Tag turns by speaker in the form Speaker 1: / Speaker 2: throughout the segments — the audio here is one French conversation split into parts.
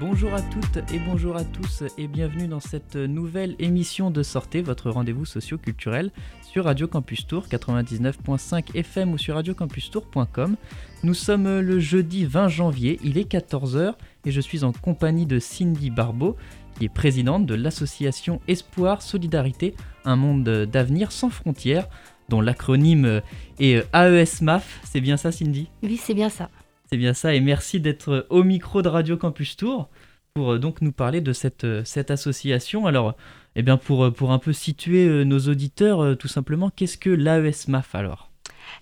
Speaker 1: Bonjour à toutes et bonjour à tous et bienvenue dans cette nouvelle émission de Sortez, votre rendez-vous socio-culturel sur Radio Campus Tour 99.5 FM ou sur radiocampustour.com. Nous sommes le jeudi 20 janvier, il est 14h et je suis en compagnie de Cindy Barbeau qui est présidente de l'association Espoir Solidarité, un monde d'avenir sans frontières dont l'acronyme est AESMAF. C'est bien ça Cindy?
Speaker 2: Oui, c'est bien ça.
Speaker 1: C'est bien ça et merci d'être au micro de Radio Campus Tour pour euh, donc nous parler de cette, euh, cette association. Alors, eh bien pour, euh, pour un peu situer nos auditeurs, tout simplement, qu'est-ce que l'AESMAF alors?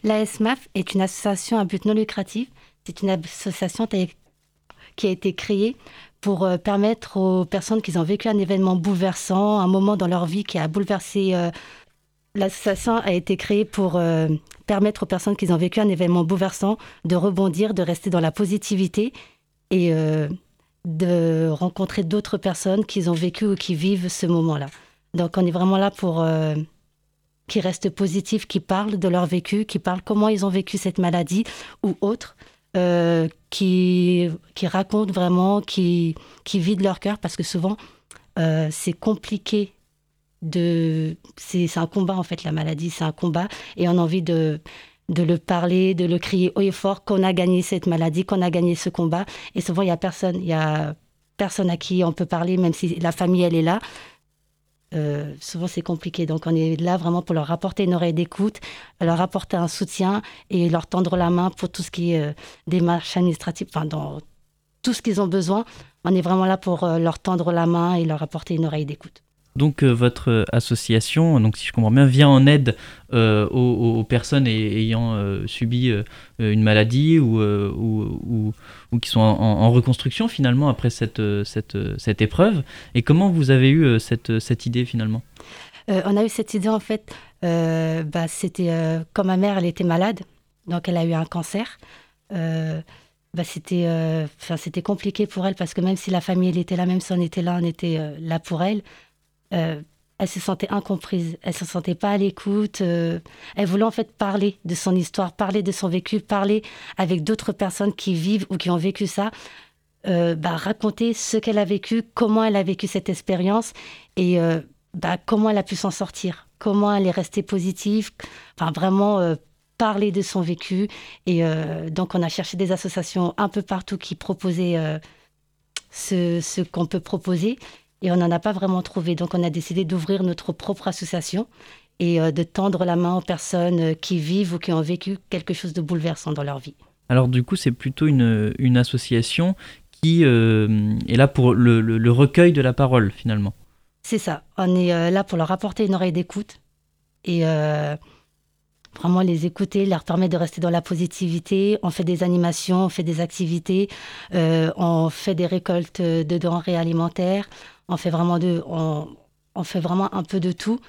Speaker 2: L'AESMAF est une association à but non lucratif. C'est une association qui a été créée pour permettre aux personnes qui ont vécu un événement bouleversant, un moment dans leur vie qui a bouleversé. L'association a été créée pour permettre aux personnes qui ont vécu un événement bouleversant de rebondir, de rester dans la positivité et de rencontrer d'autres personnes qui ont vécu ou qui vivent ce moment-là. Donc on est vraiment là pour euh, qu'ils restent positifs, qui parlent de leur vécu, qui parlent comment ils ont vécu cette maladie ou autre, euh, qui, qui racontent vraiment, qui, qui vident leur cœur parce que souvent euh, c'est compliqué de... C'est un combat en fait la maladie, c'est un combat et on a envie de de le parler, de le crier haut et fort qu'on a gagné cette maladie, qu'on a gagné ce combat. Et souvent, il y a personne, il y a personne à qui on peut parler, même si la famille, elle est là. Euh, souvent, c'est compliqué. Donc, on est là vraiment pour leur apporter une oreille d'écoute, leur apporter un soutien et leur tendre la main pour tout ce qui est euh, démarche administrative, enfin, dans tout ce qu'ils ont besoin. On est vraiment là pour euh, leur tendre la main et leur apporter une oreille d'écoute.
Speaker 1: Donc euh, votre association, donc si je comprends bien, vient en aide euh, aux, personnes ayant euh, subi une maladie ou, ou, ou, qui sont en, reconstruction finalement après cette, cette, cette, épreuve. Et comment vous avez eu cette, cette idée finalement?
Speaker 2: On a eu cette idée en fait, bah, c'était quand ma mère elle était malade, donc elle a eu un cancer. Bah, c'était compliqué pour elle parce que même si la famille était là, même si on était là, on était là pour elle. Euh, elle se sentait incomprise, elle se sentait pas à l'écoute. Euh, elle voulait en fait parler de son histoire, parler de son vécu, parler avec d'autres personnes qui vivent ou qui ont vécu ça, euh, bah, raconter ce qu'elle a vécu, comment elle a vécu cette expérience et bah, comment elle a pu s'en sortir, comment elle est restée positive. Enfin, vraiment parler de son vécu. Et donc, on a cherché des associations un peu partout qui proposaient ce, ce qu'on peut proposer et on n'en a pas vraiment trouvé. Donc on a décidé d'ouvrir notre propre association et euh, de tendre la main aux personnes euh, qui vivent ou qui ont vécu quelque chose de bouleversant dans leur vie.
Speaker 1: Alors du coup, c'est plutôt une, une, association qui euh, est là pour le, le, recueil de la parole finalement.
Speaker 2: C'est ça, on est là pour leur apporter une oreille d'écoute et vraiment les écouter, leur permettre de rester dans la positivité. On fait des animations, on fait des activités, on fait des récoltes de denrées alimentaires, on fait vraiment de, on, fait vraiment un peu de tout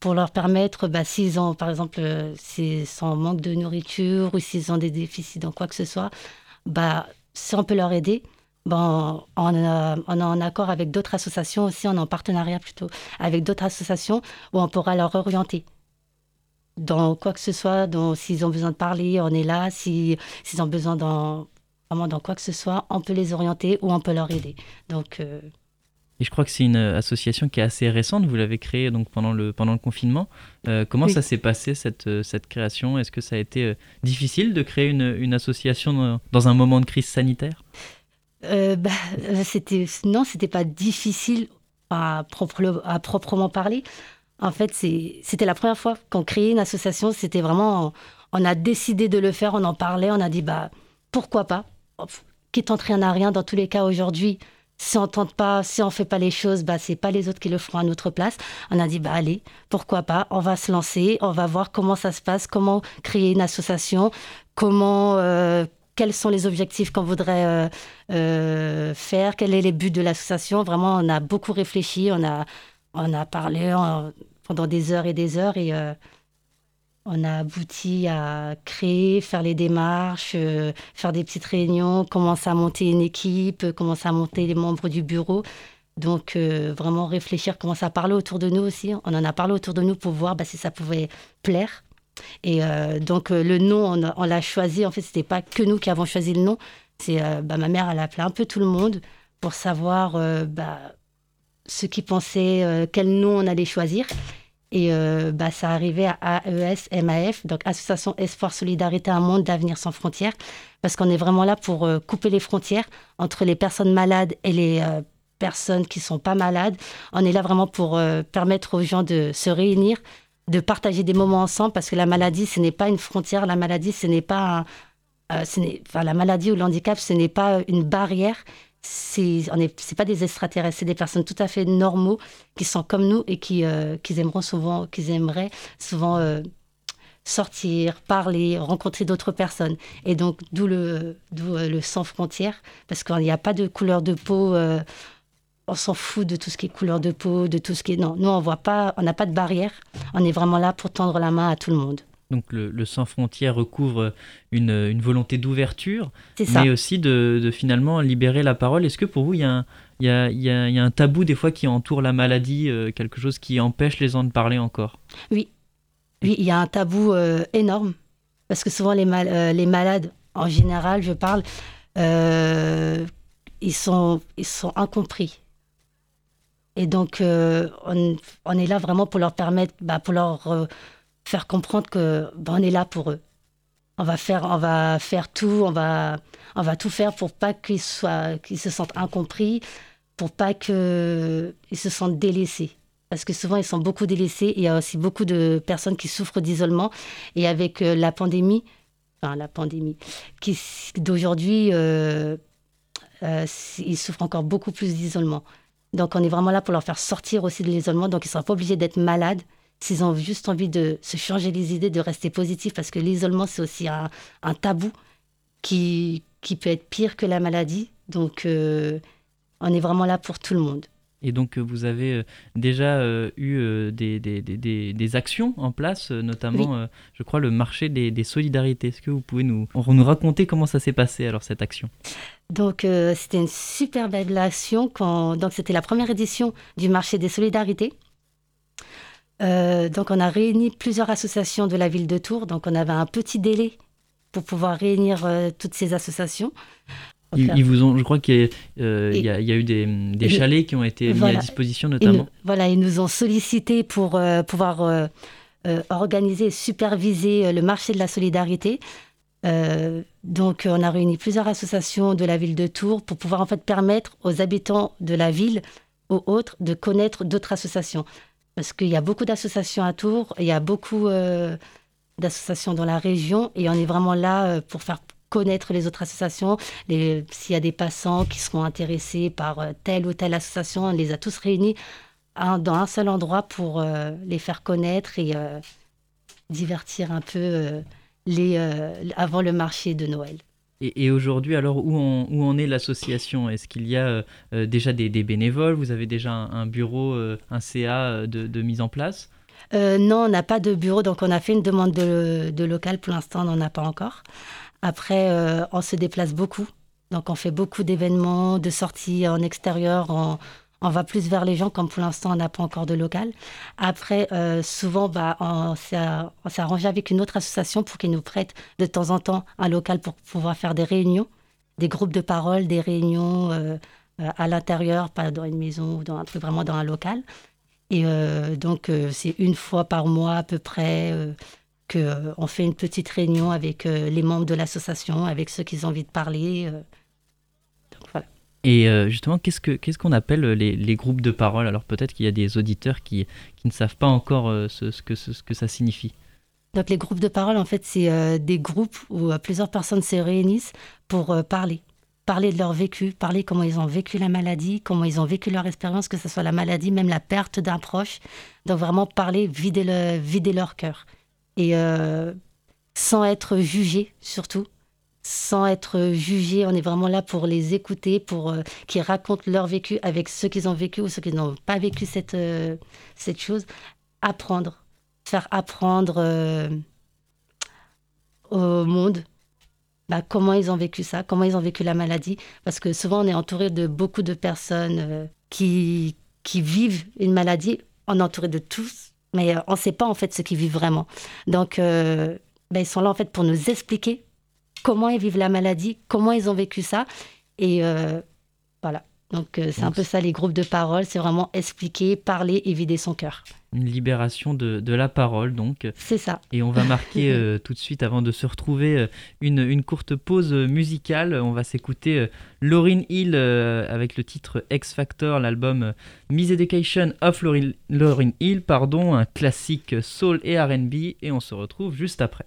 Speaker 2: pour leur permettre, bah, s'ils ont, par exemple, euh, s'ils sont en manque de nourriture ou s'ils ont des déficits dans quoi que ce soit, bah, si on peut leur aider, bon, on, est en accord avec d'autres associations aussi, on est en partenariat plutôt avec d'autres associations où on pourra leur orienter dans quoi que ce soit, s'ils ont besoin de parler, on est là, s'ils ont besoin dans, vraiment dans quoi que ce soit, on peut les orienter ou on peut leur aider. Donc, euh,
Speaker 1: et je crois que c'est une euh, association qui est assez récente. Vous l'avez créée donc pendant le, pendant le confinement. Euh, comment ça s'est passé cette, euh, cette création? Est-ce que ça a été difficile de créer une, une association dans, un moment de crise sanitaire?
Speaker 2: Bah, c'était non, c'était pas difficile à, à proprement parler. En fait, c'était la première fois qu'on créait une association. C'était vraiment, on a décidé de le faire, on en parlait, on a dit bah pourquoi pas? Qui tente rien à rien. Dans tous les cas, aujourd'hui, si on tente pas, si on fait pas les choses, bah c'est pas les autres qui le feront à notre place. On a dit bah allez, pourquoi pas, on va se lancer, on va voir comment ça se passe, comment créer une association, comment euh, quels sont les objectifs qu'on voudrait euh, euh, faire, quel est les buts de l'association. Vraiment, on a beaucoup réfléchi, on a on a parlé pendant des heures et des heures et on a abouti à créer, faire les démarches, euh, faire des petites réunions, commencer à monter une équipe, commencer à monter les membres du bureau. Donc, euh, vraiment réfléchir, commencer à parler autour de nous aussi. On en a parlé autour de nous pour voir bah, si ça pouvait plaire. Et euh, donc, le nom, on, l'a choisi. En fait, ce n'était pas que nous qui avons choisi le nom. C'est bah, ma mère, elle a appelé un peu tout le monde pour savoir bah, ceux qui pensaient quel nom on allait choisir. Et euh, bah, ça arrivait à AES MAF, donc Association Espoir Solidarité Un Monde d'Avenir Sans Frontières, parce qu'on est vraiment là pour euh, couper les frontières entre les personnes malades et les euh, personnes qui ne sont pas malades. On est là vraiment pour permettre aux gens de se réunir, de partager des moments ensemble, parce que la maladie, ce n'est pas une frontière, la maladie, ce n'est pas... la maladie ou le handicap, ce n'est pas une barrière, c'est c'est pas des extraterrestres, c'est des personnes tout à fait normaux qui sont comme nous et qui, euh, qui aimeront souvent, qui aimeraient souvent euh, sortir, parler, rencontrer d'autres personnes. Et donc d'où le, euh, le sans frontières, parce qu'il n'y a pas de couleur de peau. on s'en fout de tout ce qui est couleur de peau, de tout ce qui est non. Nous on voit pas, on n'a pas de barrière. On est vraiment là pour tendre la main à tout le monde.
Speaker 1: Donc le, sans frontières recouvre une, volonté d'ouverture, mais aussi de, finalement libérer la parole. Est-ce que pour vous, il y, a un, tabou des fois qui entoure la maladie, euh, quelque chose qui empêche les gens de parler encore?
Speaker 2: Oui, oui, il y a un tabou euh, énorme, parce que souvent les, euh, les, malades, en général, je parle, ils, sont, ils sont incompris. Et donc, on, est là vraiment pour leur permettre, bah, pour leur faire comprendre que ben, on est là pour eux. On va faire, on va faire tout, on va, on va tout faire pour pas qu'ils soient, qu'ils se sentent incompris, pour pas qu'ils se sentent délaissés. Parce que souvent, ils sont beaucoup délaissés. Il y a aussi beaucoup de personnes qui souffrent d'isolement. Et avec euh, la pandémie, enfin la pandémie, d'aujourd'hui, euh, euh, ils souffrent encore beaucoup plus d'isolement. Donc, on est vraiment là pour leur faire sortir aussi de l'isolement. Donc, ils ne sont pas obligés d'être malades s'ils ont juste envie de se changer les idées, de rester positif, parce que l'isolement, c'est aussi un, tabou qui, qui peut être pire que la maladie. Donc, euh, on est vraiment là pour tout le monde.
Speaker 1: Et donc, vous avez euh, déjà euh, eu des, des, des, des, actions en place, notamment, je crois, le marché des, solidarités. Est-ce que vous pouvez nous, nous raconter comment ça s'est passé, alors, cette action?
Speaker 2: Donc, c'était une super belle action. Quand... Donc, c'était la première édition du marché des solidarités. Euh, donc, on a réuni plusieurs associations de la ville de Tours. Donc, on avait un petit délai pour pouvoir réunir euh, toutes ces associations.
Speaker 1: ils, vous ont, je crois qu'il y, euh, y, a eu des, chalets qui ont été mis à disposition notamment.
Speaker 2: voilà, ils nous ont sollicité pour pouvoir organiser et superviser le marché de la solidarité. donc, on a réuni plusieurs associations de la ville de Tours pour pouvoir en fait permettre aux habitants de la ville, aux autres, de connaître d'autres associations. Parce qu'il y a beaucoup d'associations à Tours, il y a beaucoup euh, d'associations dans la région et on est vraiment là euh, pour faire connaître les autres associations. S'il y a des passants qui seront intéressés par euh, telle ou telle association, on les a tous réunis dans un seul endroit pour les faire connaître et divertir un peu les, avant le marché de Noël.
Speaker 1: Et, aujourd'hui, alors, où en, où en est l'association? Est-ce qu'il y a euh, euh, déjà des, bénévoles? Vous avez déjà un, bureau, euh, un CA de, mise en place?
Speaker 2: Non, on n'a pas de bureau, donc on a fait une demande de, local. Pour l'instant, on n'en a pas encore. Après, on se déplace beaucoup. Donc, on fait beaucoup d'événements, de sorties en extérieur, en, on va plus vers les gens, comme pour l'instant, on n'a pas encore de local. Après, euh, souvent, bah, on s'est arrangé avec une autre association pour qu'ils nous prêtent de temps en temps un local pour pouvoir faire des réunions, des groupes de parole, des réunions euh, euh, à l'intérieur, pas dans une maison ou dans un truc, vraiment dans un local. Et donc, c'est une fois par mois à peu près qu'on fait une petite réunion avec les membres de l'association, avec ceux qui ont envie de parler.
Speaker 1: Et euh, justement, qu'est-ce qu'on ce qu'on appelle les, groupes de parole? Alors peut-être qu'il y a des auditeurs qui, qui, ne savent pas encore euh, ce, ce, que, ce, que ça signifie.
Speaker 2: Donc les groupes de parole, en fait, c'est euh, des groupes où plusieurs personnes se réunissent pour parler. Parler de leur vécu, parler comment ils ont vécu la maladie, comment ils ont vécu leur expérience, que ce soit la maladie, même la perte d'un proche. Donc vraiment parler, vider, le, vider leur cœur. Et sans être jugé, surtout sans être jugés. On est vraiment là pour les écouter, pour euh, qu'ils racontent leur vécu avec ceux qu'ils ont vécu ou ceux qui n'ont pas vécu cette, euh, cette chose. Apprendre, faire apprendre euh, au monde, bah, comment ils ont vécu ça, comment ils ont vécu la maladie. Parce que souvent, on est entouré de beaucoup de personnes euh, qui, qui vivent une maladie. On est entouré de tous, mais on ne sait pas en fait ce qu'ils vivent vraiment. Donc, bah, ils sont là en fait pour nous expliquer comment ils vivent la maladie, comment ils ont vécu ça. Et voilà. Donc euh, c'est un peu ça les groupes de parole, c'est vraiment expliquer, parler et vider son cœur.
Speaker 3: Une libération de, la parole donc.
Speaker 2: C'est ça.
Speaker 3: Et on va marquer euh, tout de suite avant de se retrouver euh, une, courte pause musicale. On va s'écouter Lauryn Hill avec le titre X Factor, l'album Miss Education of Lauryn Hill, pardon, un classique soul et RB et on se retrouve juste après.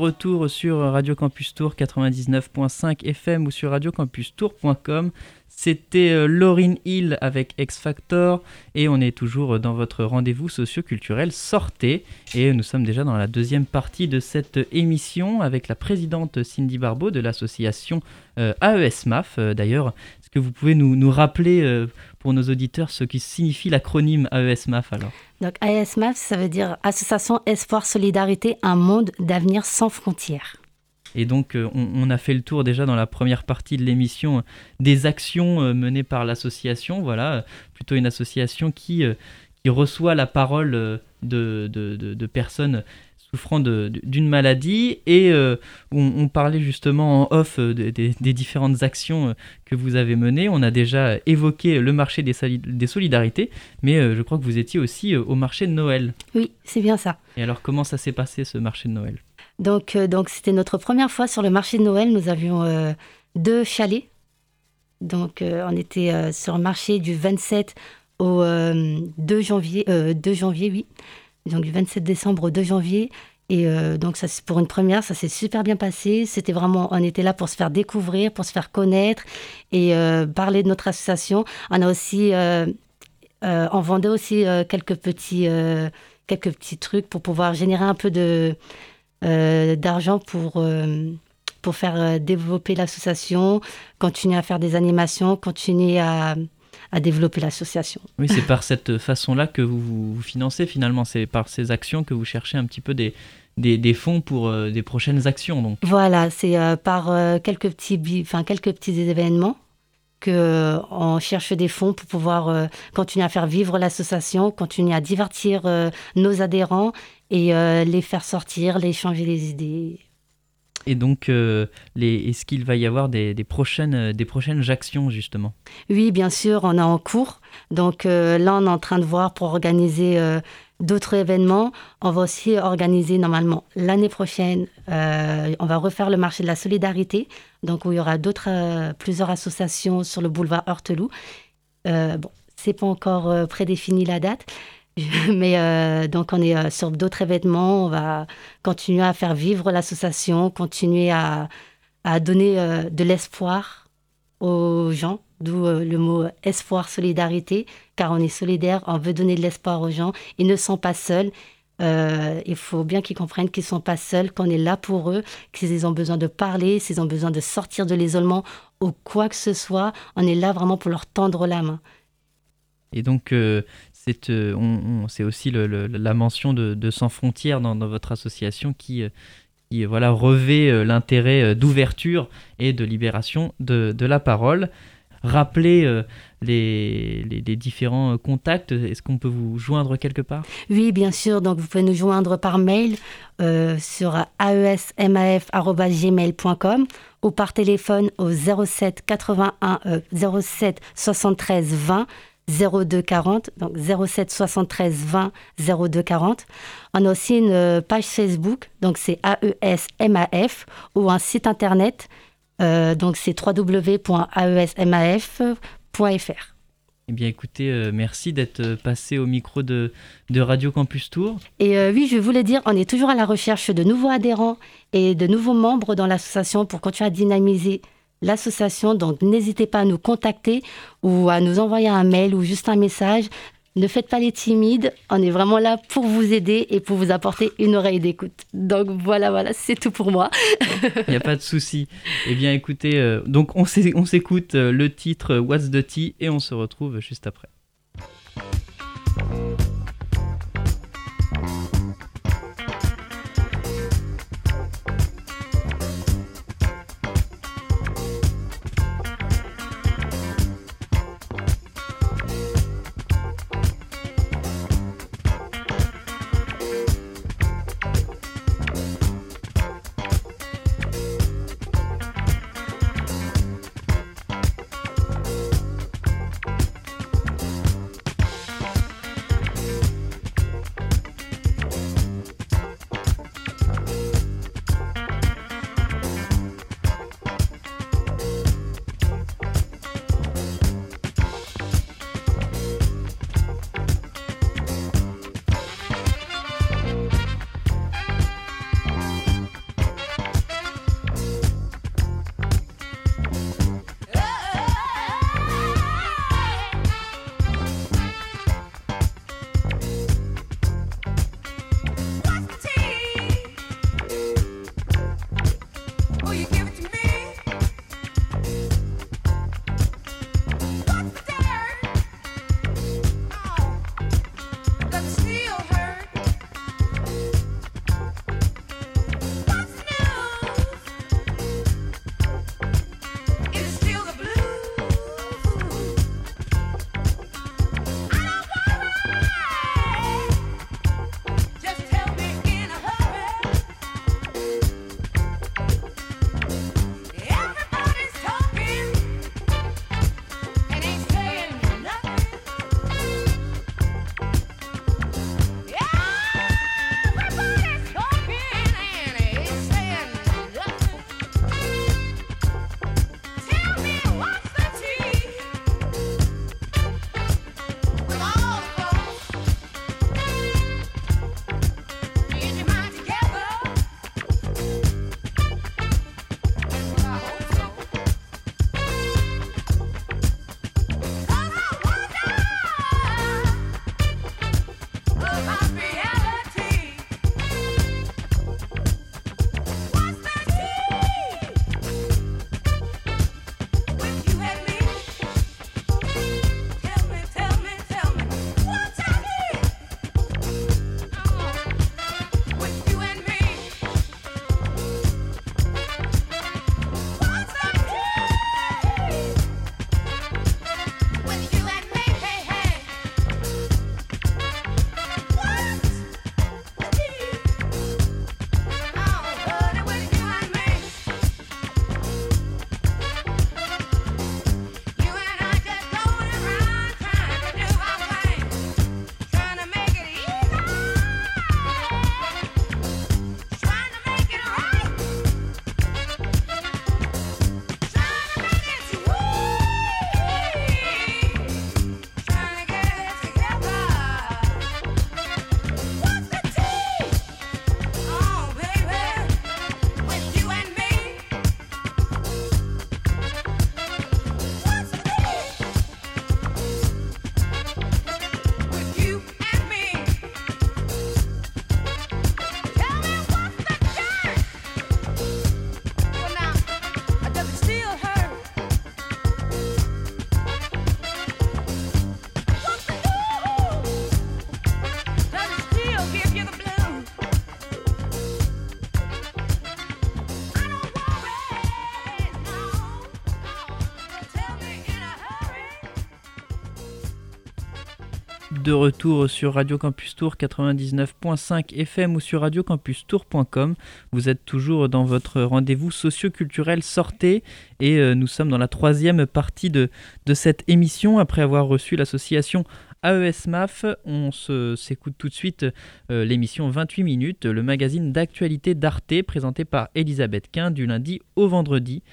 Speaker 1: Retour sur Radio Campus Tour 99.5 FM ou sur radiocampustour.com. C'était euh, Laurine Hill avec X Factor et on est toujours dans votre rendez-vous socio-culturel Sortez et nous sommes déjà dans la deuxième partie de cette émission avec la présidente Cindy Barbeau de l'association euh, AESMAF. Euh, d'ailleurs, est-ce que vous pouvez nous, nous rappeler pour nos auditeurs ce qui signifie l'acronyme AESMAF alors?
Speaker 2: Donc ASMAF, ça veut dire Association Espoir Solidarité, un monde d'avenir sans frontières.
Speaker 1: Et donc, euh, on, a fait le tour déjà dans la première partie de l'émission euh, des actions euh, menées par l'association. Voilà, plutôt une association qui, qui reçoit la parole de, de, de personnes souffrant d'une maladie et euh, on, parlait justement en off des, différentes actions que vous avez menées. On a déjà évoqué le marché des, des solidarités, mais je crois que vous étiez aussi au marché de Noël.
Speaker 2: Oui, c'est bien ça.
Speaker 1: Et alors comment ça s'est passé ce marché de Noël?
Speaker 2: Donc donc c'était notre première fois sur le marché de Noël. Nous avions deux chalets. Donc on était sur le marché du 27 au 2 janvier, 2 janvier, oui donc du 27 décembre au 2 janvier. Et euh, donc, ça, pour une première, ça s'est super bien passé. C'était vraiment, on était là pour se faire découvrir, pour se faire connaître et euh, parler de notre association. On a aussi, euh, on vendait aussi quelques petits, quelques petits trucs pour pouvoir générer un peu de d'argent pour pour faire développer l'association, continuer à faire des animations, continuer à à développer l'association.
Speaker 1: Oui, c'est par cette façon-là que vous, vous financez finalement, c'est par ces actions que vous cherchez un petit peu des, des, fonds pour euh, des prochaines actions. Donc.
Speaker 2: Voilà, c'est euh, par euh, quelques, petits, enfin, quelques petits événements qu'on cherche des fonds pour pouvoir continuer à faire vivre l'association, continuer à divertir nos adhérents et les faire sortir, les changer les idées.
Speaker 1: Et donc, euh, est-ce qu'il va y avoir des, prochaines, euh, des prochaines actions, justement?
Speaker 2: Oui, bien sûr, on est en cours. Donc euh, là, on est en train de voir pour organiser d'autres événements. On va aussi organiser normalement l'année prochaine, on va refaire le marché de la solidarité, donc où il y aura d'autres, plusieurs associations sur le boulevard Heurteloup. bon, c'est pas encore prédéfini la date. Mais euh, donc, on est euh, sur d'autres événements. On va continuer à faire vivre l'association, continuer à, à donner euh, de l'espoir aux gens, d'où le mot espoir, solidarité, car on est solidaire, on veut donner de l'espoir aux gens. Ils ne sont pas seuls. il faut bien qu'ils comprennent qu'ils ne sont pas seuls, qu'on est là pour eux, qu'ils ont besoin de parler, s'ils ont besoin de sortir de l'isolement ou quoi que ce soit. On est là vraiment pour leur tendre la main.
Speaker 1: Et donc, c'est euh, aussi la mention de, Sans Frontières dans, votre association qui, euh, voilà, revêt euh, l'intérêt d'ouverture et de libération de, la parole. Rappelez les, différents contacts. Est-ce qu'on peut vous joindre quelque part?
Speaker 2: Oui, bien sûr. Donc, vous pouvez nous joindre par mail sur aesmaf.gmail.com ou par téléphone au 07 81 07 73 20 0240, donc 07 73 20 02 40. On a aussi une euh, page Facebook, donc c'est AESMAF, ou un site internet, euh, donc c'est www.aesmaf.fr.
Speaker 1: Eh bien, écoutez, euh, merci d'être passé au micro de, de, Radio Campus Tour.
Speaker 2: Et oui, je voulais dire, on est toujours à la recherche de nouveaux adhérents et de nouveaux membres dans l'association pour continuer à dynamiser l'association. Donc n'hésitez pas à nous contacter ou à nous envoyer un mail ou juste un message. Ne faites pas les timides, on est vraiment là pour vous aider et pour vous apporter une oreille d'écoute. Donc voilà, voilà, c'est tout pour moi.
Speaker 1: Il n'y a pas de souci. Eh bien écoutez, euh, donc on s'écoute euh, le titre What's the Tea et on se retrouve juste après. De retour sur Radio Campus Tour 99.5 FM ou sur radiocampustour.com. Vous êtes toujours dans votre rendez-vous socio-culturel Sortez et euh, nous sommes dans la troisième partie de, de cette émission après avoir reçu l'association AESMAF. On s'écoute tout de suite euh, l'émission 28 minutes, le magazine d'actualité d'Arte présenté par Elisabeth Quint du lundi au vendredi.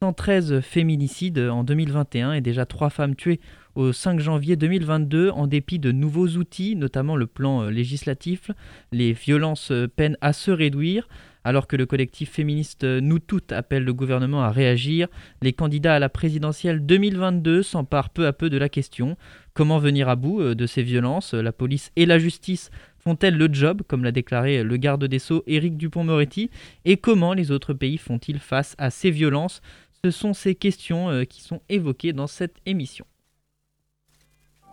Speaker 1: 113 féminicides en 2021 et déjà 3 femmes tuées au 5 janvier 2022 en dépit de nouveaux outils, notamment le plan euh, législatif. Les violences euh, peinent à se réduire. Alors que le collectif féministe euh, Nous Toutes appelle le gouvernement à réagir, les candidats à la présidentielle 2022 s'emparent peu à peu de la question. Comment venir à bout de ces violences? La police et la justice font-elles le job, comme l'a déclaré le garde des Sceaux Éric Dupont-Moretti Et comment les autres pays font-ils face à ces violences? Ce sont ces questions qui sont évoquées dans cette émission.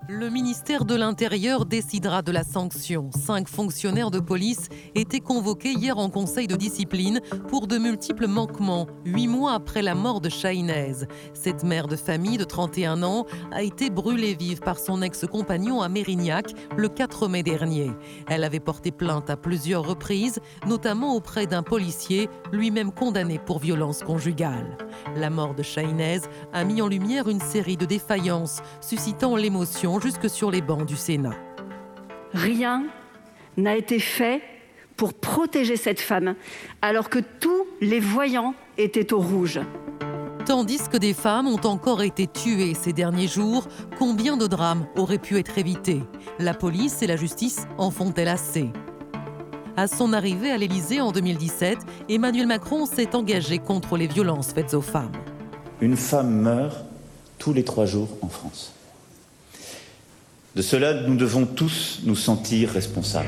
Speaker 4: Le ministère de l'Intérieur décidera de la sanction. Cinq fonctionnaires de police étaient convoqués hier en conseil de discipline pour de multiples manquements, huit mois après la mort de Chahinez. Cette mère de famille de 31 ans a été brûlée vive par son ex-compagnon à Mérignac le 4 mai dernier. Elle avait porté plainte à plusieurs reprises, notamment auprès d'un policier, lui-même condamné pour violence conjugale. La mort de Chahinez a mis en lumière une série de défaillances, suscitant l'émotion jusque sur les bancs du Sénat.
Speaker 5: Rien n'a été fait pour protéger cette femme, alors que tous les voyants étaient au rouge.
Speaker 4: Tandis que des femmes ont encore été tuées ces derniers jours, combien de drames auraient pu être évités? La police et la justice en font-elles assez? À son arrivée à l'Élysée en 2017, Emmanuel Macron s'est engagé contre les violences faites aux femmes.
Speaker 6: Une femme meurt tous les trois jours en France. De cela, nous devons tous nous sentir responsables.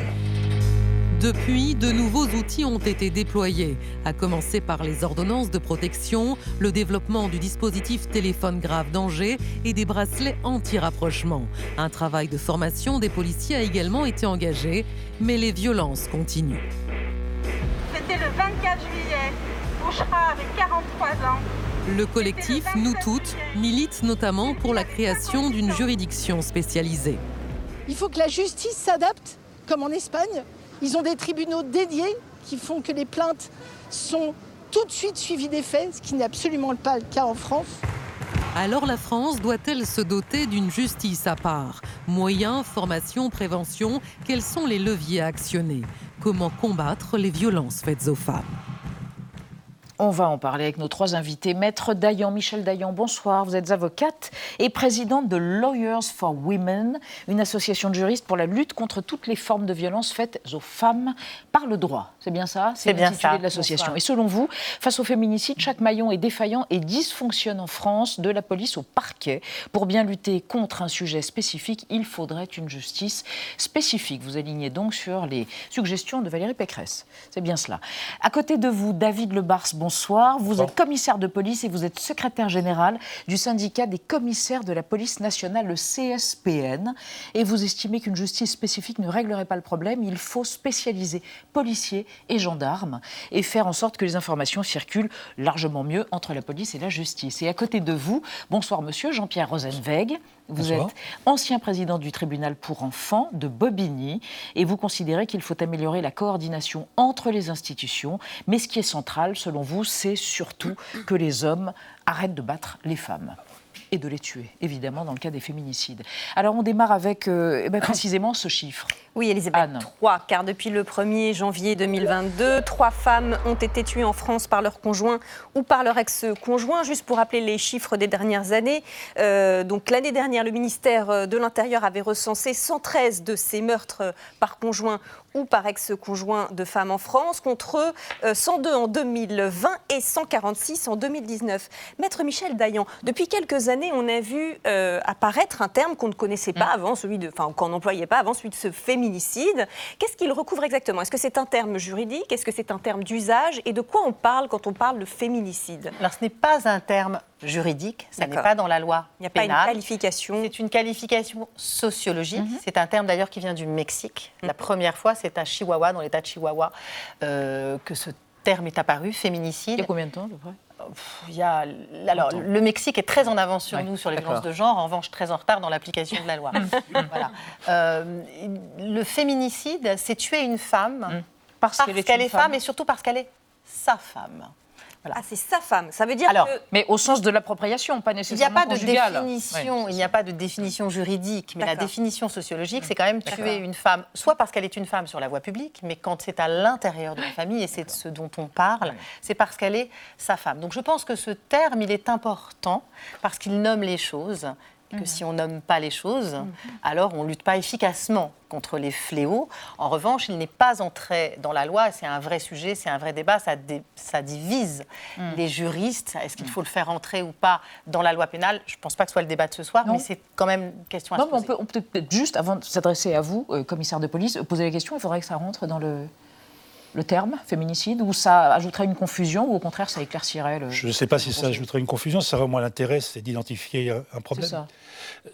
Speaker 4: Depuis, de nouveaux outils ont été déployés, à commencer par les ordonnances de protection, le développement du dispositif téléphone grave danger et des bracelets anti-rapprochement. Un travail de formation des policiers a également été engagé, mais les violences continuent.
Speaker 7: C'était le 24 juillet. Bouchera avec 43 ans
Speaker 4: le collectif Nous Toutes milite notamment pour la création d'une juridiction spécialisée.
Speaker 8: Il faut que la justice s'adapte, comme en Espagne. Ils ont des tribunaux dédiés qui font que les plaintes sont tout de suite suivies des faits, ce qui n'est absolument pas le cas en France.
Speaker 4: Alors la France doit-elle se doter d'une justice à part? Moyens, formation, prévention, quels sont les leviers à actionner? Comment combattre les violences faites aux femmes?
Speaker 9: On va en parler avec nos trois invités. Maître Dayan, Michel Dayan, bonsoir. Vous êtes avocate et présidente de Lawyers for Women, une association de juristes pour la lutte contre toutes les formes de violence faites aux femmes par le droit. C'est bien ça?
Speaker 10: C'est bien ça.
Speaker 9: de l'association. Et selon vous, face au féminicide, chaque maillon est défaillant et dysfonctionne en France, de la police au parquet. Pour bien lutter contre un sujet spécifique, il faudrait une justice spécifique. Vous alignez donc sur les suggestions de Valérie Pécresse. C'est bien cela. À côté de vous, David Lebars, bonsoir. Vous êtes commissaire de police et vous êtes secrétaire général du syndicat des commissaires de la police nationale, le CSPN. Et vous estimez qu'une justice spécifique ne réglerait pas le problème. Il faut spécialiser policiers et gendarmes et faire en sorte que les informations circulent largement mieux entre la police et la justice. Et à côté de vous, bonsoir monsieur Jean-Pierre Rosenweg. Vous êtes ancien président du tribunal pour enfants de Bobigny et vous considérez qu'il faut améliorer la coordination entre les institutions. Mais ce qui est central, selon vous, c'est surtout que les hommes arrêtent de battre les femmes et de les tuer, évidemment, dans le cas des féminicides. Alors on démarre avec euh, eh ben, précisément ce chiffre.
Speaker 10: Oui, Elisabeth, trois, car depuis le 1er janvier 2022, trois femmes ont été tuées en France par leur conjoint ou par leur ex-conjoint. Juste pour rappeler les chiffres des dernières années, euh, donc l'année dernière, le ministère de l'Intérieur avait recensé 113 de ces meurtres par conjoint ou par ex-conjoint de femmes en France, contre 102 en 2020 et 146 en 2019. Maître Michel Dayan, depuis quelques années, on a vu euh, apparaître un terme qu'on ne connaissait pas mm. avant, celui de, enfin qu'on n'employait pas avant, celui de ce féminicide. Qu'est-ce qu'il recouvre exactement? Est-ce que c'est un terme juridique? Est-ce que c'est un terme d'usage? Et de quoi on parle quand on parle de féminicide?
Speaker 11: Alors ce n'est pas un terme juridique, ça n'est pas dans la loi.
Speaker 10: Il n'y a pas une qualification.
Speaker 11: C'est une qualification sociologique. Mhm. C'est un terme d'ailleurs qui vient du Mexique. La mhm. première fois, c'est à Chihuahua, dans l'état de Chihuahua, euh, que ce terme est apparu, féminicide.
Speaker 9: Il y a combien de temps à peu près?
Speaker 11: Il y a, alors, le Mexique est très en avance sur nous sur les violences de genre, en revanche très en retard dans l'application de la loi. voilà. Euh, le féminicide, c'est tuer une femme mm. parce, qu'elle est, femme et surtout parce qu'elle est sa femme.
Speaker 10: Ah, c'est sa femme. Ça veut dire
Speaker 9: Alors, Mais au sens de l'appropriation, pas nécessairement
Speaker 11: Il n'y a pas de définition, il n'y a pas de définition juridique, mais la définition sociologique, c'est quand même tuer une femme, soit parce qu'elle est une femme sur la voie publique, mais quand c'est à l'intérieur de la famille, et c'est de ce dont on parle, c'est parce qu'elle est sa femme. Donc je pense que ce terme, il est important, parce qu'il nomme les choses, que mhm. si on nomme pas les choses, mhm. alors on lutte pas efficacement contre les fléaux. En revanche, il n'est pas entré dans la loi, c'est un vrai sujet, c'est un vrai débat, ça, ça divise mhm. les juristes. Est-ce qu'il faut le faire entrer ou pas dans la loi pénale? Je ne pense pas que ce soit le débat de ce soir, mais c'est quand même une question à se poser.
Speaker 9: On peut, peut être juste, avant de s'adresser à vous, euh, commissaire de police, poser la question, il faudrait que ça rentre dans le, le terme féminicide ou ça ajouterait une confusion ou au contraire ça éclaircirait le...
Speaker 12: Je ne sais pas si ça ajouterait une confusion, ça aurait moins l'intérêt, c'est d'identifier un problème.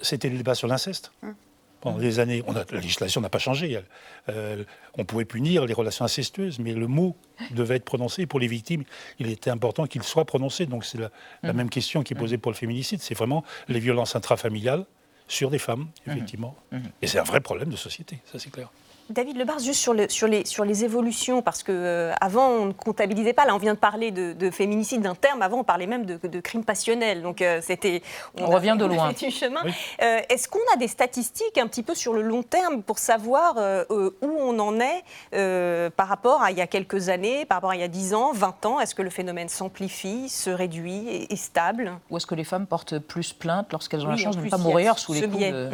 Speaker 12: C'était le débat sur l'inceste. Hum. Pendant des années, on a, la législation n'a pas changé. Euh, on pouvait punir les relations incestueuses, mais le mot devait être prononcé. Pour les victimes, il était important qu'il soit prononcé. Donc c'est la, hum. même question qui est posée pour le féminicide. C'est vraiment les violences intrafamiliales sur des femmes, effectivement. Et c'est un vrai problème de société, ça c'est clair.
Speaker 10: David Lebar, juste sur, sur, les, sur les évolutions, parce qu'avant, euh, avant on ne comptabilisait pas. Là, on vient de parler de, féminicide d'un terme. Avant, on parlait même de, de crime passionnel. Donc, euh, c'était.
Speaker 9: On, revient de loin.
Speaker 10: chemin. Euh, est-ce qu'on a des statistiques un petit peu sur le long terme pour savoir où on en est par rapport à il y a quelques années, par rapport à il y a 10 ans, 20 ans? Est-ce que le phénomène s'amplifie, se réduit, est, stable?
Speaker 9: Ou est-ce que les femmes portent plus plainte lorsqu'elles ont la chance de ne pas mourir sous les coups de...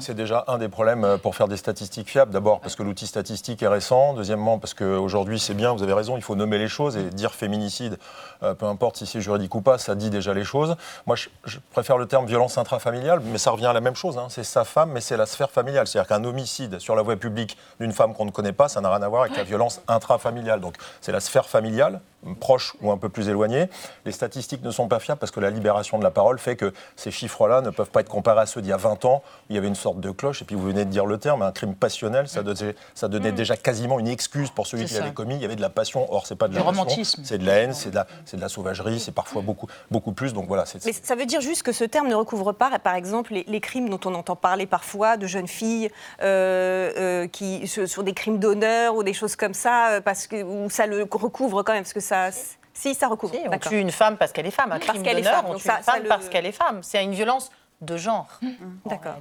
Speaker 13: C'est déjà un des problèmes pour faire des statistiques fiables. D'abord, parce que l'outil statistique est récent. Deuxièmement, parce qu'aujourd'hui, c'est bien, vous avez raison, il faut nommer les choses et dire féminicide, euh, peu importe si c'est juridique ou pas, ça dit déjà les choses. Moi, je, préfère le terme violence intrafamiliale, mais ça revient à la même chose. Hein. C'est sa femme, mais c'est la sphère familiale. C'est-à-dire qu'un homicide sur la voie publique d'une femme qu'on ne connaît pas, ça n'a rien à voir avec la violence intrafamiliale. Donc, c'est la sphère familiale, proche ou un peu plus éloignée. Les statistiques ne sont pas fiables parce que la libération de la parole fait que ces chiffres-là ne peuvent pas être comparés à ceux d'il y a 20 ans, où il y avait une sorte de cloche. Et puis, vous venez de dire le terme, un crime passionnel, ça donnait, ça donnait mm. déjà quasiment une excuse pour celui qui l'avait commis. Il y avait de la passion. Or, c'est pas de la
Speaker 9: romantisme.
Speaker 13: C'est de la haine, c'est de la, de la sauvagerie, c'est parfois beaucoup, beaucoup plus. Donc voilà.
Speaker 10: Mais ça veut dire juste que ce terme ne recouvre pas, par exemple, les, crimes dont on entend parler parfois de jeunes filles euh, euh, qui sur, des crimes d'honneur ou des choses comme ça, euh, parce que où ça le recouvre quand même, parce que ça. Si, ça recouvre.
Speaker 11: on tue une femme parce qu'elle est femme. Un crime d'honneur, on tue une femme parce qu'elle est femme. C'est une violence de genre. Mmh. D'accord.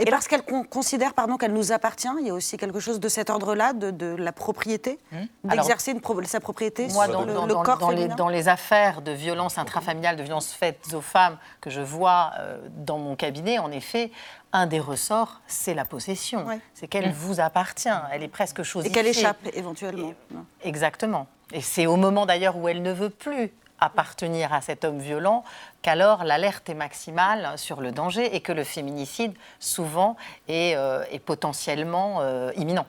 Speaker 14: Et, parce qu'elle considère pardon, qu'elle nous appartient, il y a aussi quelque chose de cet ordre-là, de, la propriété, mmh. d'exercer sa propriété
Speaker 11: moi, sur dans, le, dans, corps dans les, dans les, affaires de violence intrafamiliale, de violence faites aux femmes que je vois euh, dans mon cabinet, en effet, un des ressorts, c'est la possession. C'est qu'elle mmh. vous appartient. Elle est presque chose.
Speaker 14: Et qu'elle échappe éventuellement.
Speaker 11: exactement. Et c'est au moment d'ailleurs où elle ne veut plus appartenir à cet homme violent qu'alors l'alerte est maximale sur le danger et que le féminicide souvent est, euh, potentiellement euh, imminent.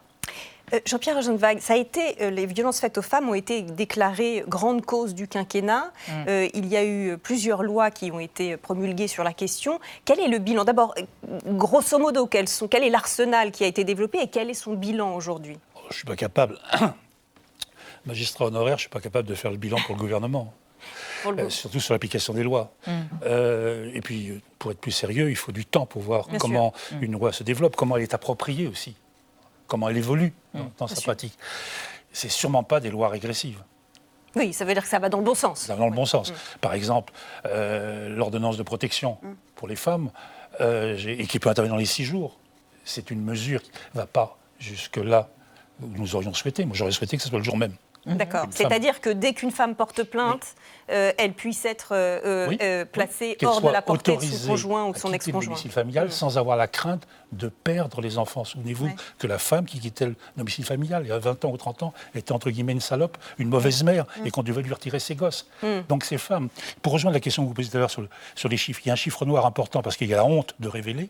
Speaker 10: Euh, Jean-Pierre Rosenwag, ça a été, les violences faites aux femmes ont été déclarées grande cause du quinquennat. Mm. il y a eu plusieurs lois qui ont été promulguées sur la question. Quel est le bilan? D'abord, grosso modo, quel, sont, quel est l'arsenal qui a été développé et quel est son bilan aujourd'hui?
Speaker 12: Je ne suis pas capable magistrat honoraire, je ne suis pas capable de faire le bilan pour le gouvernement. Euh, surtout sur l'application des lois. Mm. Euh, et puis, pour être plus sérieux, il faut du temps pour voir comment mm. une loi se développe, comment elle est appropriée aussi, comment elle évolue dans, mm. sa pratique. C'est sûrement pas des lois régressives.
Speaker 10: Oui, ça veut dire que ça va dans le bon sens.
Speaker 12: Ça va dans le bon sens. Par exemple, euh, l'ordonnance de protection pour les femmes, et qui peut intervenir dans les six jours, c'est une mesure qui ne va pas jusque-là où nous aurions souhaité. Moi, j'aurais souhaité que ce soit le jour même.
Speaker 10: Mhm. D'accord. C'est-à-dire que dès qu'une femme porte plainte, euh, elle puisse être euh, euh, placée hors de la portée de son conjoint ou de son ex-conjoint.
Speaker 12: domicile familial mhm. sans avoir la crainte de perdre les enfants. Souvenez-vous que la femme qui quittait le domicile familial il y a 20 ans ou 30 ans était entre guillemets une salope, une mauvaise mère, et qu'on devait lui retirer ses gosses. Donc ces femmes, pour rejoindre la question que vous posiez tout à l'heure sur, sur les chiffres, il y a un chiffre noir important parce qu'il y a la honte de révéler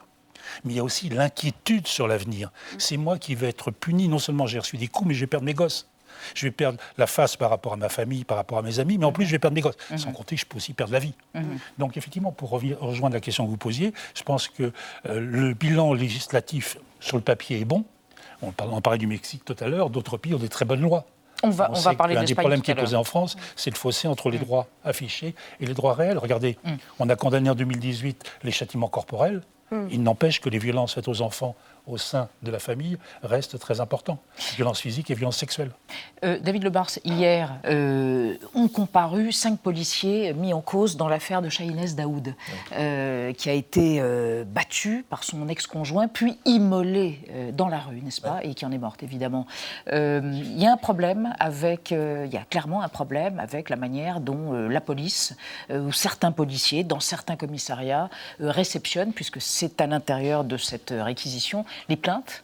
Speaker 12: mais il y a aussi l'inquiétude sur l'avenir. C'est moi qui vais être puni, non seulement j'ai reçu des coups, mais je vais perdre mes gosses je vais perdre la face par rapport à ma famille, par rapport à mes amis, mais en plus, je vais perdre mes gosses. Mhm. Sans compter que je peux aussi perdre la vie. Mhm. Donc, effectivement, pour rejoindre la question que vous posiez, je pense que euh, le bilan législatif sur le papier est bon. On, parlait du Mexique tout à l'heure, d'autres pays ont des très bonnes lois.
Speaker 9: On va, on, va parler
Speaker 12: Un des problèmes qui est posé en France, c'est le fossé entre les droits affichés et les droits réels. Regardez, on a condamné en 2018 les châtiments corporels. Mm. Il n'empêche que les violences faites aux enfants au sein de la famille reste très important. Violence physique et violence sexuelle.
Speaker 9: Euh, David Lebars, hier, euh, ont comparu cinq policiers mis en cause dans l'affaire de Shahinez Daoud, euh, qui a été euh, battu par son ex-conjoint, puis immolé dans la rue, n'est-ce pas, et qui en est morte, évidemment. Il y a un problème avec, il y a clairement un problème avec la manière dont la police ou certains policiers, dans certains commissariats, réceptionnent, puisque c'est à l'intérieur de cette réquisition, les plaintes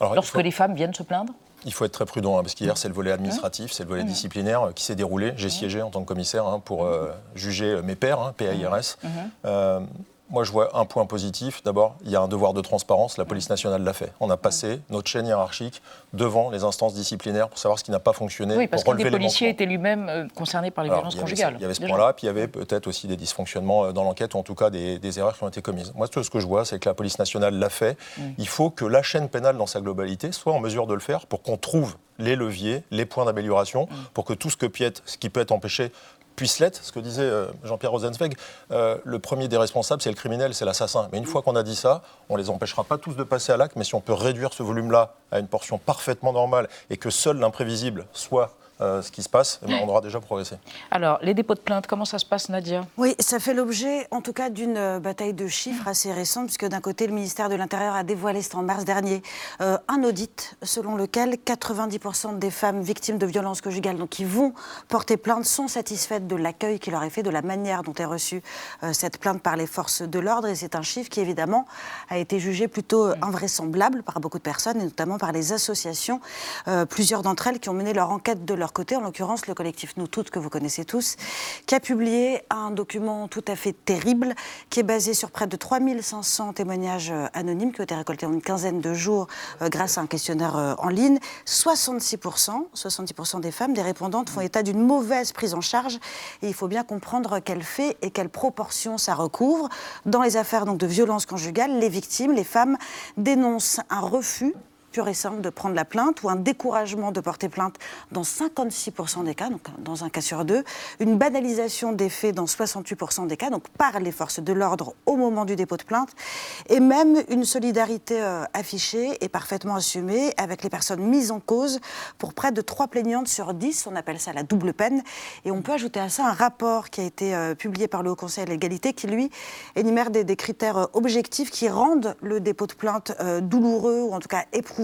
Speaker 9: Lorsque les femmes viennent se plaindre
Speaker 13: il faut être très prudent, hein, parce qu'hier, c'est le volet administratif, c'est le volet disciplinaire euh, qui s'est déroulé. J'ai siégé en tant que commissaire hein, pour euh, juger euh, mes pairs, hein, PAIRS. Moi, je vois un point positif. D'abord, il y a un devoir de transparence. La police nationale l'a fait. On a passé notre chaîne hiérarchique devant les instances disciplinaires pour savoir ce qui n'a pas fonctionné.
Speaker 9: Oui, parce que des policiers étaient lui-même euh, concernés par les violences conjugales.
Speaker 13: Il y avait ce point-là, puis il y avait peut-être aussi des dysfonctionnements euh, dans l'enquête, ou en tout cas des, erreurs qui ont été commises. Moi, tout ce que je vois, c'est que la police nationale l'a fait. Mm. Il faut que la chaîne pénale dans sa globalité soit en mesure de le faire pour qu'on trouve les leviers, les points d'amélioration, mm. pour que tout ce, que ce qui peut être empêché puisse l'être, ce que disait euh, Jean-Pierre Rosenzweig, euh, le premier des responsables, c'est le criminel, c'est l'assassin. Mais une fois qu'on a dit ça, on ne les empêchera pas tous de passer à l'acte, mais si on peut réduire ce volume-là à une portion parfaitement normale et que seul l'imprévisible soit euh, ce qui se passe, eh ben, on aura déjà progressé.
Speaker 9: Alors, les dépôts de plainte, comment ça se passe, Nadia?
Speaker 14: Oui, ça fait l'objet, en tout cas, d'une euh, bataille de chiffres assez récente, puisque d'un côté, le ministère de l'Intérieur a dévoilé, en mars dernier, euh, un audit selon lequel 90% des femmes victimes de violences conjugales, donc qui vont porter plainte, sont satisfaites de l'accueil qui leur est fait, de la manière dont est reçue cette plainte par les forces de l'ordre. Et c'est un chiffre qui, évidemment, a été jugé plutôt invraisemblable par beaucoup de personnes, et notamment par les associations, plusieurs d'entre elles qui ont mené leur enquête de leur côté, en l'occurrence le collectif Nous Toutes, que vous connaissez tous, qui a publié un document tout à fait terrible, qui est basé sur près de 3500 témoignages euh, anonymes qui ont été récoltés en une quinzaine de jours euh, grâce à un questionnaire euh, en ligne. 66%, 70% des femmes, des répondantes, font état d'une mauvaise prise en charge. Et il faut bien comprendre quel fait et quelle proportion ça recouvre. Dans les affaires donc, de violences conjugales, les victimes, les femmes, dénoncent un refus de prendre la plainte ou un découragement de porter plainte dans 56% des cas, donc dans un cas sur deux, une banalisation des faits dans 68% des cas, donc par les forces de l'ordre au moment du dépôt de plainte, et même une solidarité euh, affichée et parfaitement assumée avec les personnes mises en cause pour près de 3 plaignantes sur 10, on appelle ça la double peine, et on peut ajouter à ça un rapport qui a été euh, publié par le Haut Conseil à l'égalité qui, lui, énumère des, critères euh, objectifs qui rendent le dépôt de plainte douloureux ou en tout cas éprouvant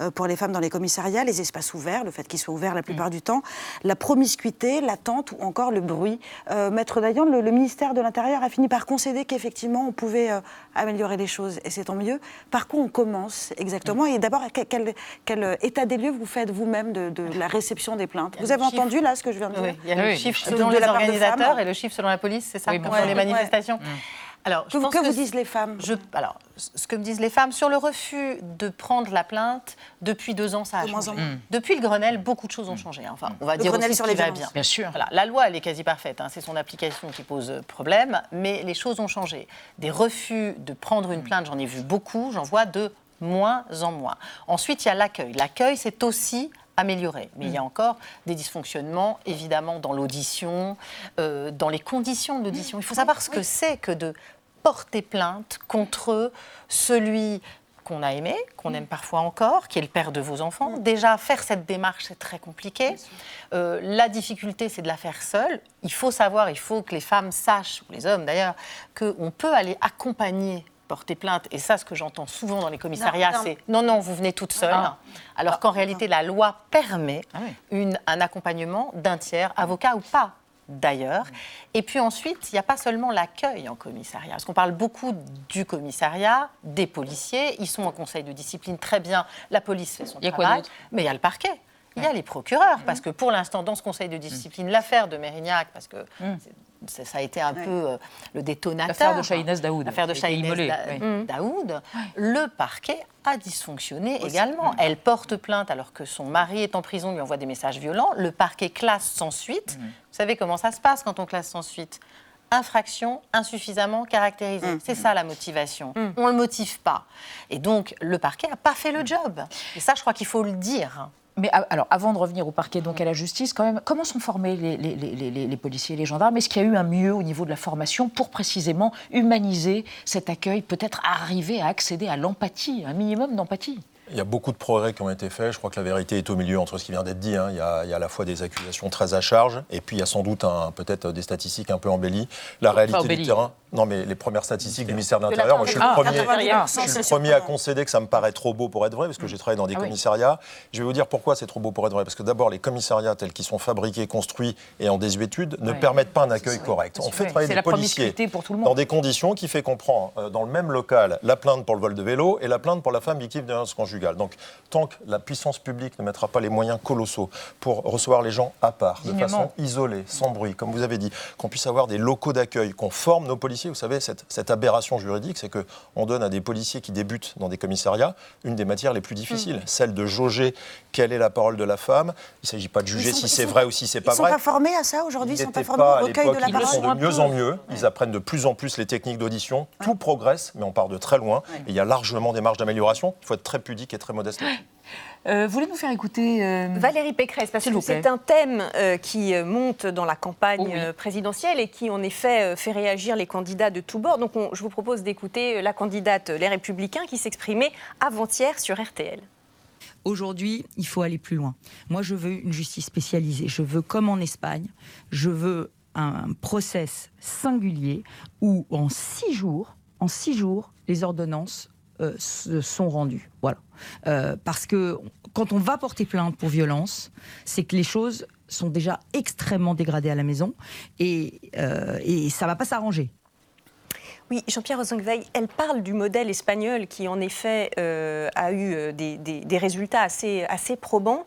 Speaker 14: euh, pour les femmes dans les commissariats, les espaces ouverts, le fait qu'ils soient ouverts la plupart du temps, la promiscuité, l'attente ou encore le bruit. Euh, Maître Dayan, le, ministère de l'Intérieur a fini par concéder qu'effectivement on pouvait euh, améliorer les choses et c'est tant mieux. Par quoi on commence exactement Et d'abord, quel, quel, état des lieux vous faites vous-même de, la réception des plaintes? Vous avez entendu là ce que je viens de dire?
Speaker 11: Il y a le chiffre selon les organisateurs et le chiffre selon la police, c'est ça, pour les manifestations? Mm.
Speaker 14: Alors, je que, vous disent les femmes?
Speaker 11: Alors, ce que me disent les femmes sur le refus de prendre la plainte, depuis deux ans, ça a changé. Mm. Depuis le Grenelle, beaucoup de choses ont changé. Enfin, on va dire Grenelle aussi sur les va bien.
Speaker 9: Bien sûr.
Speaker 11: la loi, elle est quasi parfaite. Hein. c'est son application qui pose problème, mais les choses ont changé. Des refus de prendre une plainte, j'en ai vu beaucoup. J'en vois de moins en moins. Ensuite, il y a l'accueil. L'accueil, c'est aussi amélioré. Mais il y a encore des dysfonctionnements, évidemment, dans l'audition, euh, dans les conditions de l'audition. Il faut savoir ce que c'est que de porter plainte contre celui qu'on a aimé, qu'on aime parfois encore, qui est le père de vos enfants. Déjà, faire cette démarche, c'est très compliqué. Euh, la difficulté, c'est de la faire seule. Il faut savoir, il faut que les femmes sachent, ou les hommes d'ailleurs, qu'on peut aller accompagner porter plainte, et ça, ce que j'entends souvent dans les commissariats, c'est non, non, vous venez toute seule. Ah. Alors qu'en réalité, la loi permet ah une, un accompagnement d'un tiers, avocat ou pas d'ailleurs. Et puis ensuite, il n'y a pas seulement l'accueil en commissariat, parce qu'on parle beaucoup du commissariat, des policiers, ils sont en conseil de discipline très bien, la police fait son travail, mais il y a le parquet. Il y a les procureurs, parce que pour l'instant, dans ce conseil de discipline, l'affaire de Mérignac, parce que mmh ça, a été un peu euh, le détonateur.
Speaker 9: L'affaire de Shahinez Daoud.
Speaker 11: L'affaire de Shahinez Daoud. Le parquet a dysfonctionné également. Elle porte plainte alors que son mari est en prison, lui envoie des messages violents. Le parquet classe sans suite. Vous savez comment ça se passe quand on classe sans suite? Infraction insuffisamment caractérisée. C'est ça la motivation. On ne le motive pas. Et donc, le parquet n'a pas fait le job. Et ça, je crois qu'il faut le dire.
Speaker 9: Mais alors, avant de revenir au parquet, donc à la justice, quand même, comment sont formés les, les policiers et les gendarmes? Est-ce qu'il y a eu un mieux au niveau de la formation pour précisément humaniser cet accueil, peut-être arriver à accéder à l'empathie, un minimum d'empathie?
Speaker 13: Il y a beaucoup de progrès qui ont été faits. Je crois que la vérité est au milieu entre ce qui vient d'être dit. Hein. Il, y a, à la fois des accusations très à charge, et puis il y a sans doute peut-être des statistiques un peu embellies. La réalité du terrain. Non, mais les premières statistiques du ministère de l'Intérieur, moi je suis, le premier, à concéder que ça me paraît trop beau pour être vrai, parce que j'ai travaillé dans des ah commissariats. Je vais vous dire pourquoi c'est trop beau pour être vrai. Parce que d'abord, les commissariats tels qu'ils sont fabriqués, construits et en désuétude ne permettent pas un accueil correct. On fait travailler des policiers dans des conditions qui fait qu'on prend euh, dans le même local la plainte pour le vol de vélo et la plainte pour la femme victime de violence conjugale. Donc, tant que la puissance publique ne mettra pas les moyens colossaux pour recevoir les gens à part, de façon isolée, sans bruit, comme vous avez dit, qu'on puisse avoir des locaux d'accueil, qu'on forme nos policiers vous savez, cette, aberration juridique, c'est qu'on donne à des policiers qui débutent dans des commissariats une des matières les plus difficiles, mm. celle de jauger quelle est la parole de la femme. Il ne s'agit pas de juger si c'est vrai ou si c'est pas vrai.
Speaker 14: Ils ne sont pas formés à ça aujourd'hui Ils ne sont pas formés au recueil de la parole
Speaker 13: Ils sont de mieux en mieux. Ils apprennent de plus en plus les techniques d'audition. Tout progresse, mais on part de très loin. Et il y a largement des marges d'amélioration. Il faut être très pudique et très modeste.
Speaker 9: Euh, voulez nous faire écouter
Speaker 10: euh, Valérie Pécresse, parce que c'est un thème euh, qui monte dans la campagne présidentielle et qui en effet fait réagir les candidats de tous bords. Donc je vous propose d'écouter la candidate Les Républicains qui s'exprimait avant-hier sur RTL.
Speaker 15: Aujourd'hui, il faut aller plus loin. Moi, je veux une justice spécialisée. Je veux, comme en Espagne, je veux un process singulier où en six jours, en six jours, les ordonnances euh, sont rendus. Voilà. Euh, parce que quand on va porter plainte pour violence, c'est que les choses sont déjà extrêmement dégradées à la maison et, euh, ça ne va pas s'arranger.
Speaker 10: Oui, Jean-Pierre Rosenveil, elle parle du modèle espagnol qui, en effet, a eu des, résultats assez, probants.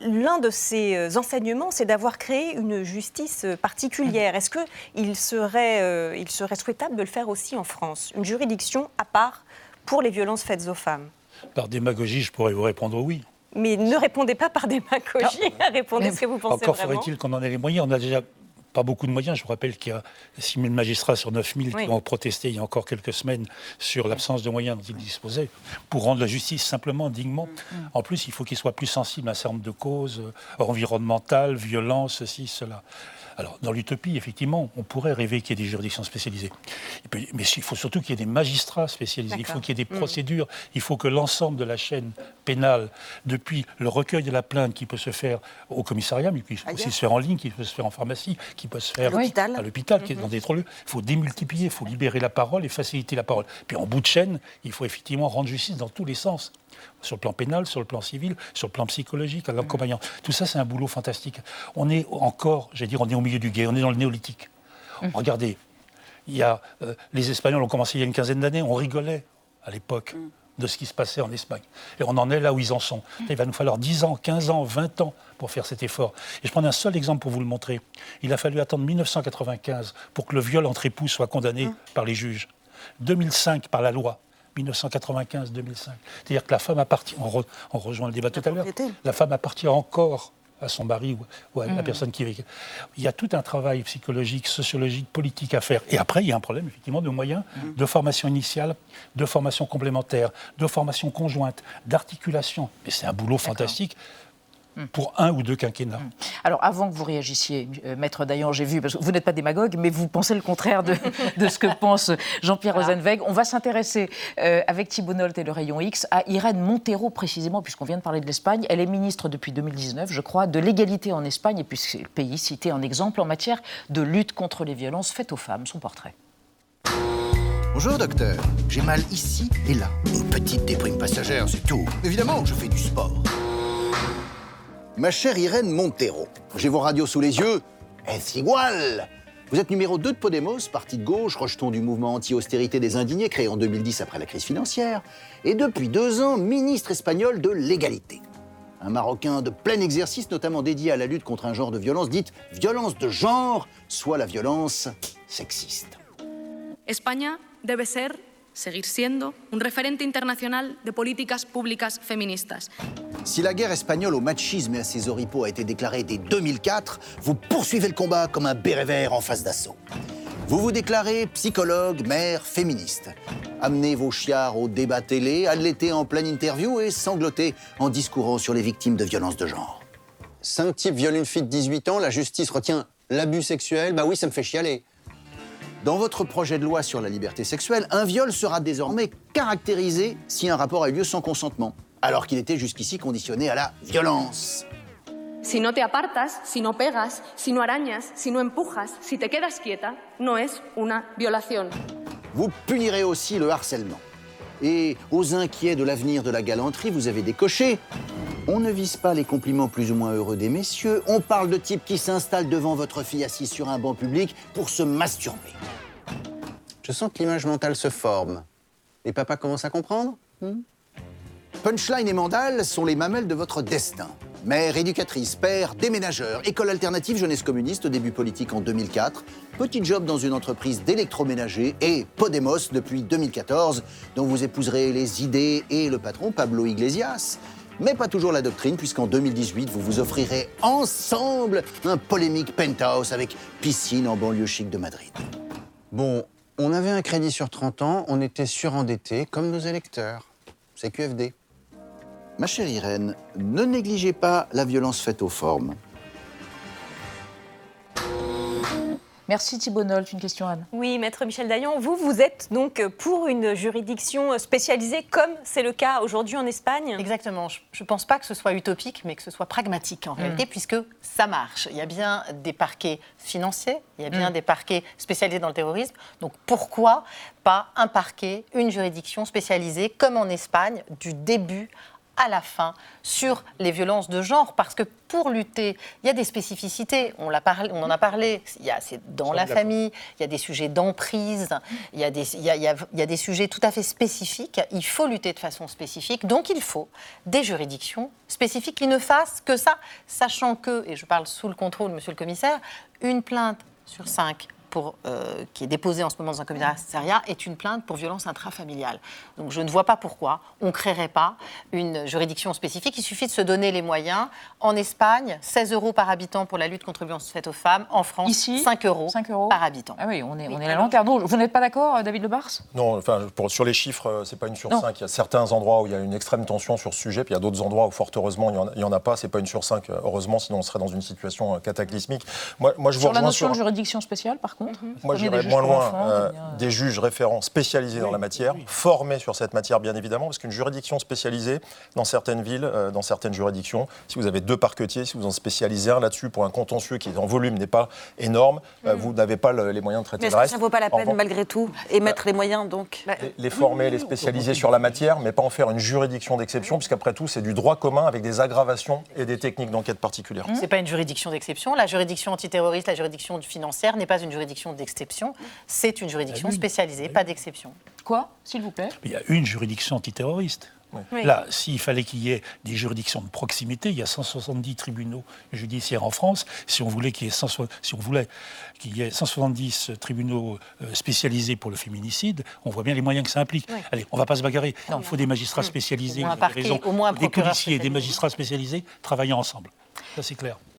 Speaker 10: L'un de ses enseignements, c'est d'avoir créé une justice particulière. Est-ce qu'il serait, serait souhaitable de le faire aussi en France? Une juridiction à part pour les violences faites aux femmes
Speaker 12: Par démagogie, je pourrais vous répondre oui.
Speaker 10: Mais ne répondez pas par démagogie, répondez ce que vous pensez
Speaker 12: Encore faudrait-il qu'on en ait les moyens. On a déjà pas beaucoup de moyens. Je vous rappelle qu'il y a 6 000 magistrats sur 9 000 qui ont protesté il y a encore quelques semaines sur l'absence de moyens dont ils disposaient pour rendre la justice simplement, dignement. Mm, mm. En plus, il faut qu'ils soient plus sensibles à un certain nombre de causes euh, environnementales, violences, ceci, cela. Alors, dans l'utopie, effectivement, on pourrait rêver qu'il y ait des juridictions spécialisées. Mais il faut surtout qu'il y ait des magistrats spécialisés. Il faut qu'il y ait des mm. procédures. Il faut que l'ensemble de la chaîne pénale, depuis le recueil de la plainte qui peut se faire au commissariat, mais qui peut aussi se faire en ligne, qui peut se faire en pharmacie, qui peut se faire à l'hôpital, qui est dans mm-hmm. des trop lieux. Il faut démultiplier, il faut libérer la parole et faciliter la parole. Puis en bout de chaîne, il faut effectivement rendre justice dans tous les sens sur le plan pénal, sur le plan civil, sur le plan psychologique, à l'accompagnant. Tout ça, c'est un boulot fantastique. On est encore, j'allais dire, on est au milieu du guet, on est dans le néolithique. Mmh. Regardez, il y a, euh, les Espagnols ont commencé il y a une quinzaine d'années, on rigolait à l'époque. Mmh. de ce qui se passait en Espagne. Et on en est là où ils en sont. Mmh. Il va nous falloir 10 ans, 15 ans, 20 ans pour faire cet effort. Et je prends un seul exemple pour vous le montrer. Il a fallu attendre 1995 pour que le viol entre époux soit condamné par les juges. 2005 par la loi. 1995-2005. C'est-à-dire que la femme appartient, on, on rejoint le débat tout à l'heure, la femme appartient encore à son mari ou, à la mm. personne qui vit. Il y a tout un travail psychologique, sociologique, politique à faire. Et après, il y a un problème effectivement de moyens, mm. de formation initiale, de formation complémentaire, de formation conjointe, d'articulation. Mais c'est un boulot fantastique. Pour un ou deux quinquennats. Hmm.
Speaker 9: Alors, avant que vous réagissiez, euh, Maître Dayan, j'ai vu, parce que vous n'êtes pas démagogue, mais vous pensez le contraire de, ce que pense Jean-Pierre Rosenweg. On va s'intéresser euh, avec Thibault Nolte et le rayon X à Irène Montero, précisément, puisqu'on vient de parler de l'Espagne. Elle est ministre depuis 2019, je crois, de l'égalité en Espagne, et puis c'est le pays cité en exemple en matière de lutte contre les violences faites aux femmes. Son portrait.
Speaker 16: Bonjour docteur, j'ai mal ici et là. Une petite déprime passagère, c'est tout. Évidemment, je fais du sport. Ma chère Irène Montero, j'ai vos radios sous les yeux. Est-ce igual Vous êtes numéro 2 de Podemos, parti de gauche, rejeton du mouvement anti-austérité des indignés créé en 2010 après la crise financière, et depuis deux ans, ministre espagnol de l'égalité. Un Marocain de plein exercice, notamment dédié à la lutte contre un genre de violence dite violence de genre, soit la violence sexiste.
Speaker 17: Seguir siendo un referente international de políticas públicas feministas.
Speaker 16: Si la guerre espagnole au machisme et à ses oripeaux a été déclarée dès 2004, vous poursuivez le combat comme un béret vert en face d'assaut. Vous vous déclarez psychologue, mère, féministe. Amenez vos chiards au débat télé, allaitez en pleine interview et sanglotez en discourant sur les victimes de violences de genre.
Speaker 18: Cinq types violent une fille de 18 ans, la justice retient l'abus sexuel, bah oui, ça me fait chialer.
Speaker 16: Dans votre projet de loi sur la liberté sexuelle, un viol sera désormais caractérisé si un rapport a eu lieu sans consentement, alors qu'il était jusqu'ici conditionné à la violence.
Speaker 17: Si no te apartas, si no pegas, si no arañas, si no empujas, si te quedas quieta, no es una violación.
Speaker 16: Vous punirez aussi le harcèlement. Et aux inquiets de l'avenir de la galanterie, vous avez décoché. On ne vise pas les compliments plus ou moins heureux des messieurs, on parle de types qui s'installent devant votre fille assise sur un banc public pour se masturber.
Speaker 18: Je sens que l'image mentale se forme. Les papas commencent à comprendre? Hmm?
Speaker 16: Punchline et Mandal sont les mamelles de votre destin. Mère, éducatrice, père, déménageur, école alternative jeunesse communiste, début politique en 2004, petit job dans une entreprise d'électroménager et Podemos depuis 2014, dont vous épouserez les idées et le patron Pablo Iglesias. Mais pas toujours la doctrine, puisqu'en 2018, vous vous offrirez ensemble un polémique penthouse avec piscine en banlieue chic de Madrid.
Speaker 18: Bon, on avait un crédit sur 30 ans, on était surendetté comme nos électeurs. C'est QFD.
Speaker 16: Ma chère Irène, ne négligez pas la violence faite aux formes.
Speaker 9: Merci Thibault Nolte. Une question, Anne.
Speaker 10: Oui, maître Michel Dayan, vous, vous êtes donc pour une juridiction spécialisée comme c'est le cas aujourd'hui en Espagne
Speaker 11: Exactement. Je ne pense pas que ce soit utopique, mais que ce soit pragmatique en réalité, puisque ça marche. Il y a bien des parquets financiers, il y a bien des parquets spécialisés dans le terrorisme. Donc pourquoi pas un parquet, une juridiction spécialisée comme en Espagne du début à la fin sur les violences de genre, parce que pour lutter, il y a des spécificités, on, parlé, on en a parlé, il y a, c'est dans la famille, il y a des sujets d'emprise, il y, a des, il, y a, il y a des sujets tout à fait spécifiques, il faut lutter de façon spécifique, donc il faut des juridictions spécifiques qui ne fassent que ça, sachant que, et je parle sous le contrôle, monsieur le commissaire, une plainte sur cinq euh, qui est déposée en ce moment dans un commissariat est une plainte pour violence intrafamiliale. Donc je ne vois pas pourquoi on ne créerait pas une juridiction spécifique. Il suffit de se donner les moyens. En Espagne, 16 euros par habitant pour la lutte contre les violences faites aux femmes. En France,
Speaker 9: Ici,
Speaker 11: 5 euros, 5 euros par habitant.
Speaker 9: Ah oui, on est, on est la lanterne. Vous n'êtes pas d'accord, David Lebars?
Speaker 13: Non, enfin, pour, sur les chiffres, euh, c'est pas une sur 5. Il y a certains endroits où il y a une extrême tension sur ce sujet, puis il y a d'autres endroits où, fort heureusement, il n'y en, a pas. C'est pas une sur 5, euh, heureusement, sinon on serait dans une situation cataclysmique.
Speaker 9: Moi, moi je sur la notion de juridiction spéciale, par contre?
Speaker 13: Moi, moins loin euh, des juges référents spécialisés dans la matière, formés sur cette matière bien évidemment, parce qu'une juridiction spécialisée dans certaines villes, euh, dans certaines juridictions, si vous avez deux parquetiers, si vous en spécialisez un là-dessus pour un contentieux qui en volume n'est pas énorme, euh, mm. vous n'avez pas les moyens de traiter
Speaker 11: mais
Speaker 13: le reste.
Speaker 11: Ça ne vaut pas la peine malgré tout et mettre les moyens donc?
Speaker 13: Les, former, les spécialiser sur la matière, mais pas en faire une juridiction d'exception, puisqu'après tout c'est du droit commun avec des aggravations et des techniques d'enquête particulières.
Speaker 11: C'est pas une juridiction d'exception. La juridiction antiterroriste, la juridiction financière n'est pas une juridiction d'exception c'est une juridiction ah spécialisée, pas d'exception.
Speaker 9: Quoi, s'il vous plaît?
Speaker 12: Il y a une juridiction antiterroriste. Là, s'il fallait qu'il y ait des juridictions de proximité, il y a 170 tribunaux judiciaires en France. Si on voulait qu'il y ait, si on voulait qu'il y ait 170 tribunaux euh, spécialisés pour le féminicide, on voit bien les moyens que ça implique. Allez, on ne va pas se bagarrer. il faut des magistrats spécialisés,
Speaker 11: au moins des
Speaker 12: policiers et des magistrats spécialisés travaillant ensemble. Ça, c'est clair.